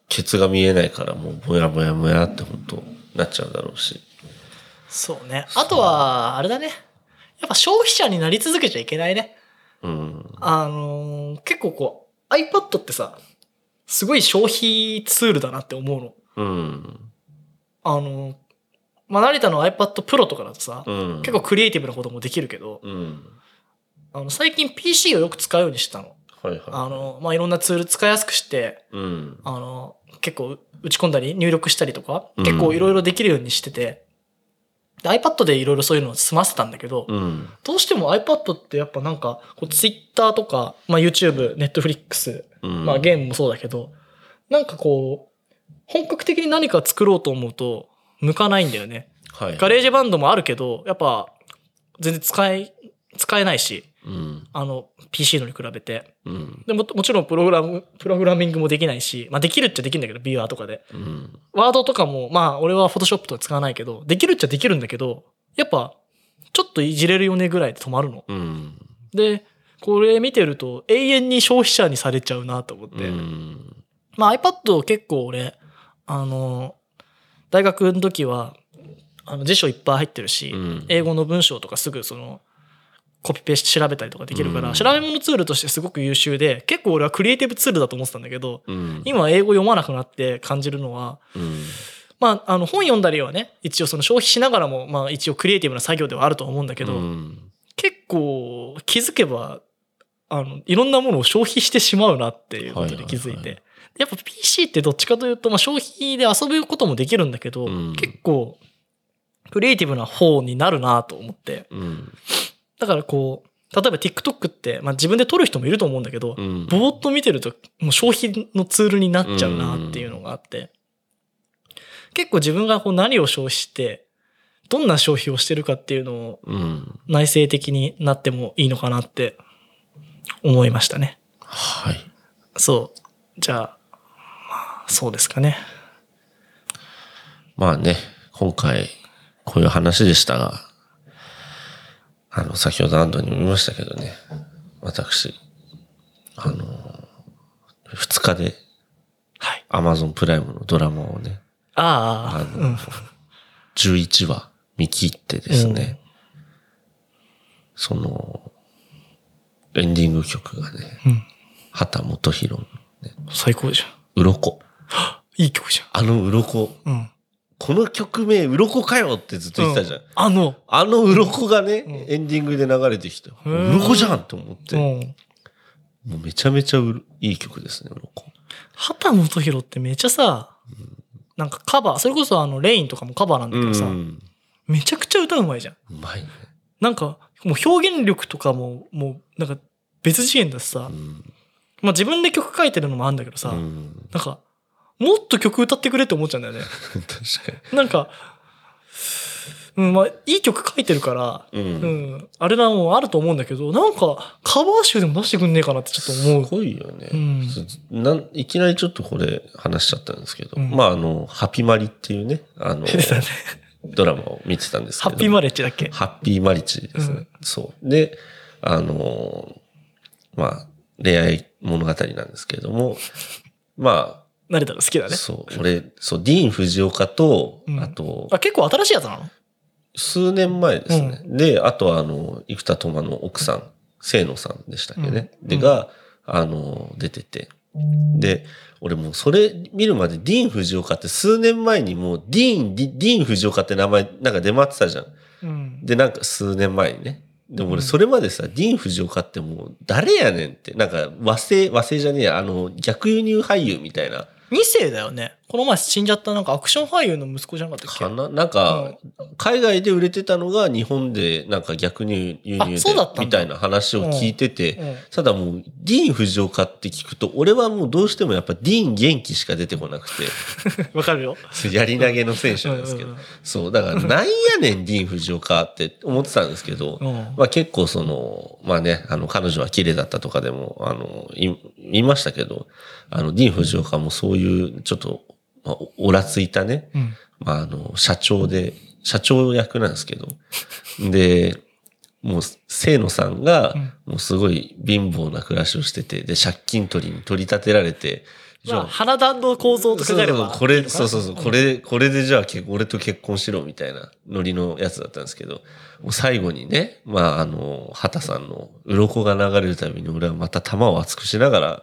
ケツが見えないからもうぼやぼやぼやって本当なっちゃうだろうし。そうね。あとは、あれだね。やっぱ消費者になり続けちゃいけないね。うん。あのー結構こう、iPad ってさ、すごい消費ツールだなって思うの。うん。あのーまあ、成田の iPad Pro とかだとさ、うん。結構クリエイティブなこともできるけど、うん。あの、最近 PC をよく使うようにしたの。はいはい。あの、まあ、いろんなツール使いやすくして、うん。あの、結構打ち込んだり入力したりとか、うん結構いろいろできるようにしてて、で iPad でいろいろそういうのを済ませたんだけど、うん。どうしても iPad ってやっぱなんか、Twitter とか、まあ、YouTube、Netflix、うん。まあ、ゲームもそうだけど、なんかこう、本格的に何か作ろうと思うと、向かないんだよね。はい。 GarageBand もあるけど、やっぱ、全然使え、使えないし、うん。あの、PC のに比べて。うん。でも、もちろんプログラム、プログラミングもできないし、まあできるっちゃできるんだけど、ビューアーとかで。うん。ワードとかも、まあ俺は Photoshop とか使わないけど、できるっちゃできるんだけど、やっぱ、ちょっといじれるよねぐらいで止まるの。うん。で、これ見てると永遠に消費者にされちゃうなと思って。うん。まあ iPad 結構俺、あの、大学の時は、あの辞書いっぱい入ってるし、うん英語の文章とかすぐその、コピペして調べたりとかできるから、うん調べ物ツールとしてすごく優秀で、結構俺はクリエイティブツールだと思ってたんだけど、うん。今英語読まなくなって感じるのは、うん。まあ、あの本読んだりはね、一応その消費しながらも、まあ一応クリエイティブな作業ではあるとは思うんだけど、うん結構気づけば、あの、いろんなものを消費してしまうなっていうことに気づいて。はいはいはやっぱ PC ってどっちかというと、まあ消費で遊ぶこともできるんだけど、うん結構、クリエイティブな方になるなと思って。うん。だからこう、例えば TikTok って、まあ自分で撮る人もいると思うんだけど、うん。ぼーっと見てると、もう消費のツールになっちゃうなっていうのがあって、結構自分がこう何を消費して、どんな消費をしてるかっていうのをうん。内省的になってもいいのかなって思いましたね。はい。そう。じゃあ、まあ、そうですかね。まあね、今回、こういう話でしたが、あの、先ほど何度にも言いましたけどね、私、あの、二日ではい。Amazon プライムのドラマをね、ああ、あのうん。11話見切ってですね、その、エンディング曲がね、うん。畑元博のね、最高じゃん。鱗。いい曲じあの鱗。ゃん。うん。この曲名、鱗かよってずっと言ってたじゃん。あの、あの鱗がね、うんエンディングで流れてきて、ー鱗じゃんと思って、うん。もうめちゃめちゃうるいい曲ですね、鱗。畑本博ってめっちゃさ、なんかカバー、それこそあの、レインとかもカバーなんだけどさ、うんめちゃくちゃ歌うまいじゃん。うまいね。なんか、もう表現力とかも、もう、なんか別次元だしさ、うんまあ自分で曲書いてるのもあるんだけどさ、うんなんか、もっと曲歌ってくれって思っちゃうんだよね。(laughs) 確かなんか、うん、まあ、いい曲書いてるから、に。う。うんん、あれなもあると思うんだけど、なんか、カバー集でも出してくんねえかなってちょっと思うす。ごいよね、うんなん。いきなりちょっとこれ話しちゃったんですけど、うんまああの、ハピマリっていうね、あの、ドラマを見てたんですけど。ハッピーマレッジだっけ？ハッピーマリッジですね。うんそう。で、あのーまあ、恋愛物語なんですけれども、ま成田が好きだあ、ね。そう、俺、そう、ディーン・フジオカと、うんあと、あ、結構新しいやつなの？数年前ですね。で、あとは、あの、生田斗真の奥さん、清野さんでしたっけね。うんで、が、あの、出てて。で、俺もうそれ見るまでディーン・フジオカって数年前にもうディーン、ディーン・フジオカって名前なんか出回ってたじゃん。うん。で、なんか数年前にね。でも俺それまでさ、ディーン・フジオカってもう誰やねんって、なんか和製、和製じゃねえや、あの、逆輸入俳優みたいな2世だよね。この前死んじゃったなんかアクション俳優の息子じゃなかったっけ？かな？なんか、海外で売れてたのが日本でなんか逆に輸入あでそうだったんだ。みたいな話を聞いてて、うん。ただもうディーン・フジオカって聞くと、俺はもうどうしてもやっぱディーン元気しか出てこなくて、(laughs) わかるよ。やり投げの選手なんですけど。うんうんうん。そう、だからなんやねんディーン・フジオカって思ってたんですけど、うん。まあ結構その、まあね、あの彼女は綺麗だったとかでも、あの、い言いましたけど、あの、ディーン・フジオカもそういうちょっと、まあ、おらついたね、うん。まあ、あの、社長で、社長役なんですけど、(laughs) で、もう、清野さんがうん、もうすごい貧乏な暮らしをしてて、で、借金取りに取り立てられて、じまあ、花壇の構造とそうかればこれ、そうそうそう、これ、これでじゃあ結俺と結婚しろみたいなノリのやつだったんですけど、もう最後にね、まあ、あの、畑さんの鱗が流れるたびに俺はまた玉を熱くしながら、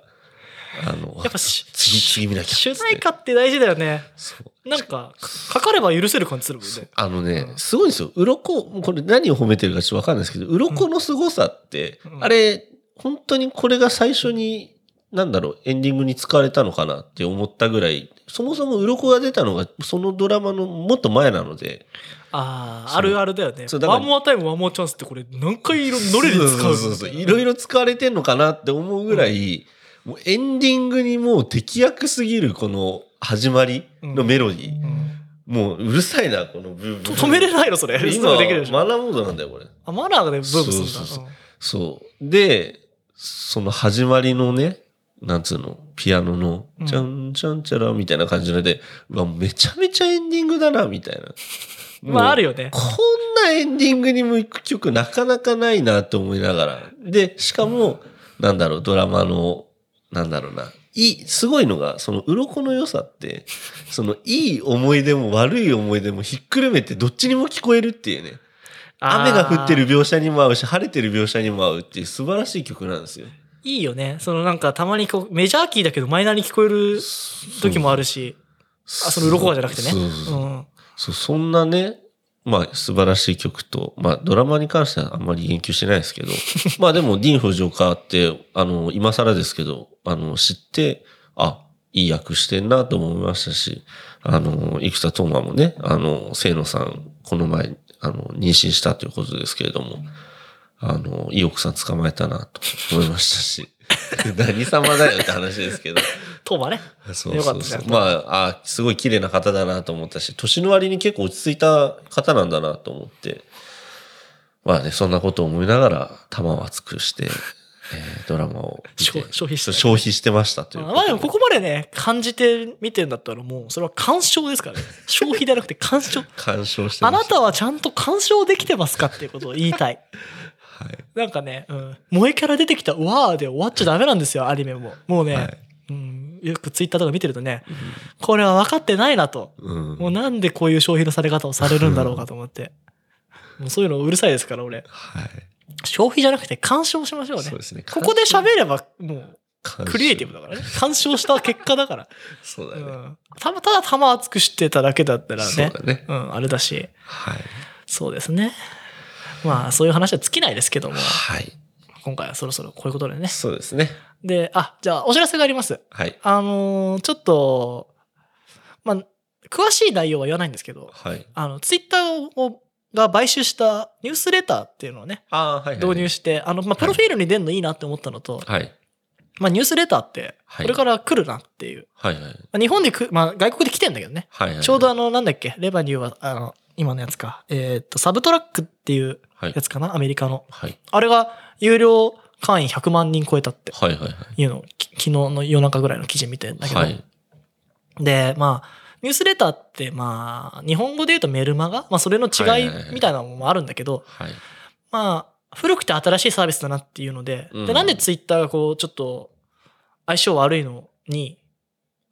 あの、やっぱし次、次見なきゃ。主題歌って大事だよね。そうなんか、かかれば許せる感じするもんね。あのね、すごいんですよ。鱗、これ何を褒めてるかちょっとわかんないですけど、鱗の凄さって、うんあれ、本当にこれが最初に、なんだろう、エンディングに使われたのかなって思ったぐらい、そもそも鱗が出たのが、そのドラマのもっと前なので、ああ、あるあるだよね One more time, One more chance ってこれ何回いろノリで使うそうそうそう。いろいろ使われてんのかなって思うぐらい、もうエンディングにもう適役すぎるこの始まりのメロディー。うんもううるさいな、このブーブー。と止めれないのそれ。す (laughs) 今。マナーモードなんだよ、これ。あ、マナーがね、ブーブーするんだ。そうそうそう。で、その始まりのね、なんつうの、ピアノのう、んちゃんちゃんちゃらみたいな感じので、うわ、めちゃめちゃエンディングだな、みたいな。(laughs) まああるよ。よね。こんなエンディングに向く曲なかなかないなと思いながら。で、しかも、なんだろう、ドラマの、なんだろうな。いい、すごいのが、その、鱗の良さって、(laughs) その、いい思い出も悪い思い出もひっくるめてどっちにも聞こえるっていうね。雨が降ってる描写にも合うし、晴れてる描写にも合うっていう素晴らしい曲なんですよ。いいよね。そのなんかたまにこうメジャーキーだけどマイナーに聞こえる時もあるし。あ、その鱗がじゃなくてね。そうそうそううん。そうそんなね、まあ素晴らしい曲と、まあドラマに関してはあんまり言及してないですけど、(laughs) まあでもディーン・フジオカーって、あの、今更ですけど、あの、知って、あ、いい役してんなと思いましたし、あの、生田斗真もね、あの、清野さん、この前、あの、妊娠したということですけれども、あの、いい奥さん捕まえたなと思いましたし、(laughs) 何様だよって話ですけど、トーマね。そうよかった。まあ、あすごい綺麗な方だなと思ったし、年の割に結構落ち着いた方なんだなと思って、まあね、そんなことを思いながら、玉を熱くして、(laughs) えードラマを消消費して消費してましたというまあでもここまでね、感じて見てんだったらもう、それは鑑賞ですからね。(laughs) 消費じゃなくて鑑賞。鑑賞してあ。なたはちゃんと鑑賞できてますかっていうことを言いたい。はい。なんかね、うん、萌えキャラ出てきた、うわーで終わっちゃダメなんですよ、アニメも。もうね、はいうん、よくツイッターとか見てるとね、これは分かってないなと。うん。もうなんでこういう消費のされ方をされるんだろうかと思って。(laughs) もうそういうのうるさいですから、俺。はい。消費じゃなくて鑑賞しましょうね。そうですね。ここで喋れば、もう、クリエイティブだからね。鑑賞した結果だから。(laughs) そうだね。うん。たま、ただ玉熱くしてただけだったらねそうだ。ね。うん、あれだし。はい。そうですね。まあ、そういう話は尽きないですけども、はい。今回はそろそろこういうことでね。そうですね。で、あ、じゃあ、お知らせがあります。はい。あのーちょっと、まあ、詳しい内容は言わないんですけど、はい。あの、ツイッターを、が買収したニュースレターっていうのをね、ああ、はい、はい。導入して、あの、まあ、プロフィールに出るのいいなって思ったのと、はい。まあ、ニュースレターって、はいこれから来るなっていう。はい、はい。まあ、日本でく、まあ、外国で来てんだけどね。はい、はい。ちょうどあの、なんだっけ、レバニューは、あの、今のやつか。えーっと、サブトラックっていうはいや。つかな、アメリカの。はい。あれが、有料会員100万人超えたってはい、はい、はい。いうのを、き昨日の夜中ぐらいの記事見てんだけど。はい。で、まあ、ニュースレターって、まあ、日本語で言うとメルマガ？まあ、それの違はいはいはいいみたいなのもあるんだけど、はい。まあ、古くて新しいサービスだなっていうので、うんで、なんでツイッターがこう、ちょっと、相性悪いのに、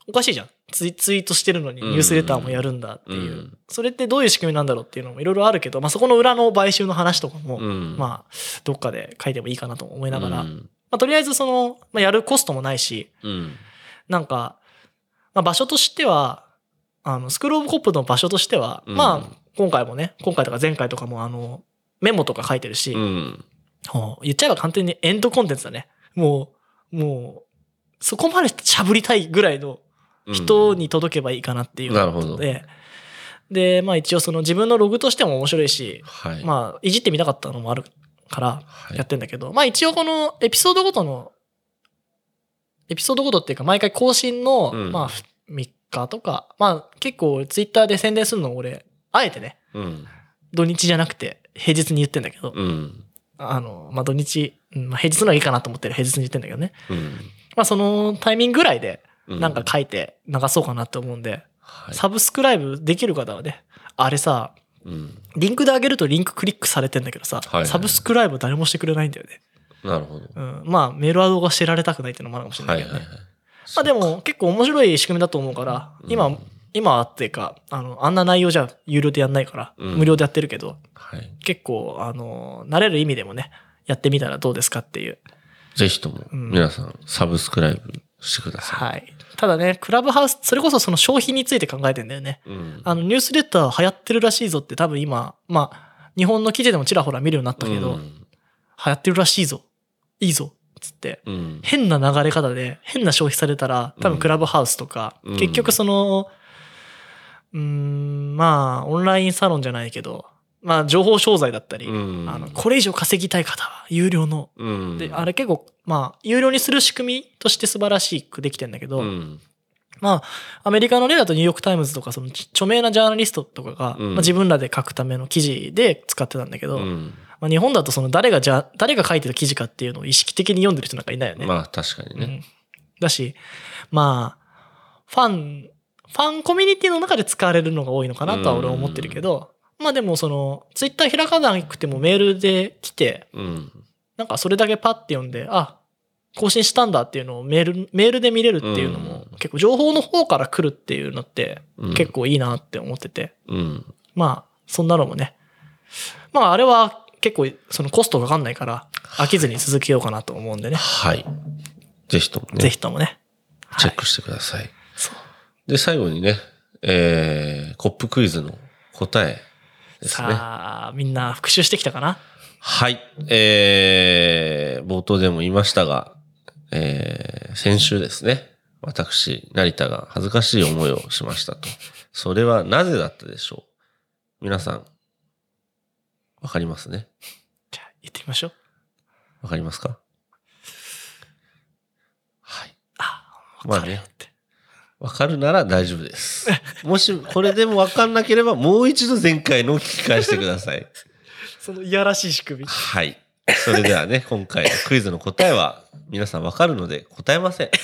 おかしいじゃん。ツイツイートしてるのにうんニュースレターもやるんだっていう。うんそれってどういう仕組みなんだろうっていうのもいろいろあるけど、まあそこの裏の買収の話とかも、うん。まあ、どっかで書いてもいいかなと思いながら、まうん。あとりあえずその、まあ、やるコストもないし、うん。なんか、まあ、場所としては、あの、スクールオブコップの場所としては、うんまあ、今回もね、今回とか前回とかもあの、メモとか書いてるし、言っちゃえば簡単にエンドコンテンツだね。もう、もう、そこまでしゃぶりたいぐらいの人に届けばいいかなっていうなるほどことで、で、まあ一応その自分のログとしても面白いし、はい。まあいじってみたかったのもあるからはいやってんだけど、まあ一応このエピソードごとの、エピソードごとっていうか毎回更新の、うんまあ3日とか、まあ結構ツイッターで宣伝するのを俺、あえてね、うん。土日じゃなくて平日に言ってんだけど、うん。あの、まあ土日、うんまあ平日の方がいいかなと思ってる平日に言ってんだけどね。うん。まあそのタイミングぐらいでうなんか書いて流そうかなって思うんで、はい。サブスクライブできる方はね、あれさ、うん。リンクで上げるとリンククリックされてんだけどさ、はいはいサブスクライブ誰もしてくれないんだよね。なるほど。うん、まあメールアドが知られたくないっていうのもあるかもしれなはいいはいけどね。はい。まあでも結構面白い仕組みだと思うから、今、うん今はっていうか、あの、あんな内容じゃ有料でやんないから、うん無料でやってるけど、はい。結構、あの、慣れる意味でもね、やってみたらどうですかっていう。ぜひとも、うん皆さん、サブスクライブしてくださはい。ただね、クラブハウス、それこそその消費について考えてんだよね。い。うん。あの、ニュースレター流行ってるらしいぞって多分今、まあ、日本の記事でもちらほら見るようになったけど、うん流行ってるらしいぞ。いいぞ。つって。うん。変な流れ方で、変な消費されたら、多分クラブハウスとか、うん結局その、うーん、まあ、オンラインサロンじゃないけど、まあ、情報商材だったり、うんあの、これ以上稼ぎたい方は、有料の。うん。で、あれ結構、まあ、有料にする仕組みとして素晴らしくできてんだけど、うん。まあ、アメリカの例だとニューヨークタイムズとか、その著名なジャーナリストとかが、うんまあ、自分らで書くための記事で使ってたんだけど、うん。まあ、日本だとその誰がじゃ、誰が書いてる記事かっていうのを意識的に読んでる人なんかいないよね。まあ、確かにね。うんだし、まあ、ファン、ファンコミュニティの中で使われるのが多いのかなとは俺は思ってるけど、まあでもその、ツイッター開かなくてもメールで来て、うん。なんかそれだけパッて読んで、あ、更新したんだっていうのをメール、メールで見れるっていうのも、結構情報の方から来るっていうのってうん結構いいなって思ってて、うん。まあ、そんなのもね。まああれは結構そのコストかかんないから、飽きずに続けようかなと思うんでね。はい。ぜひともね。ぜひともね。チェックしてください。そうで、最後にね、えー、コップクイズの答えね。さあ、みんな復習してきたかな？はい。えー、冒頭でも言いましたが、えー、先週ですね、私、成田が恥ずかしい思いをしましたと。それはなぜだったでしょう？皆さん、わかりますね？じゃあ、言ってみましょう。わかりますか？はい。あ、まあねわかるなら大丈夫です。もし、これでもわかんなければ、もう一度前回のを聞き返してください。(laughs) そのいやらしい仕組み。はい。それではね、今回のクイズの答えは、皆さんわかるので答えません。(laughs)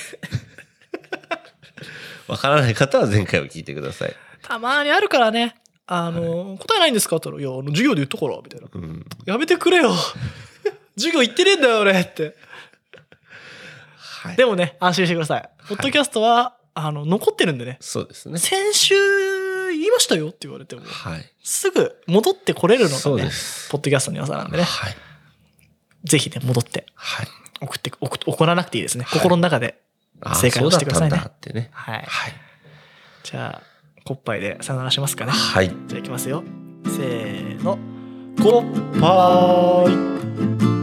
わからない方は前回を聞いてください。たまにあるからね。あの、答えないんですか?って言ったら、いや、あの授業で言ったから、みたいな。うん。やめてくれよ。授業行ってねえんだよ、俺って。はい。でもね、安心してください。ポッドキャストは、あの、残ってるんでね。そうですね。先週言いましたよって言われても、はい。すぐ戻ってこれるのがね。ポッドキャストの良さなんでね。はい。ぜひね、戻ってはい。送って、送怒らなくていいですね。はい心の中で。正解をしてくださいねね。はい。はい。じゃあ、コッパイでさよならしますかね。はい。じゃあいきますよ。せーの。コッパイ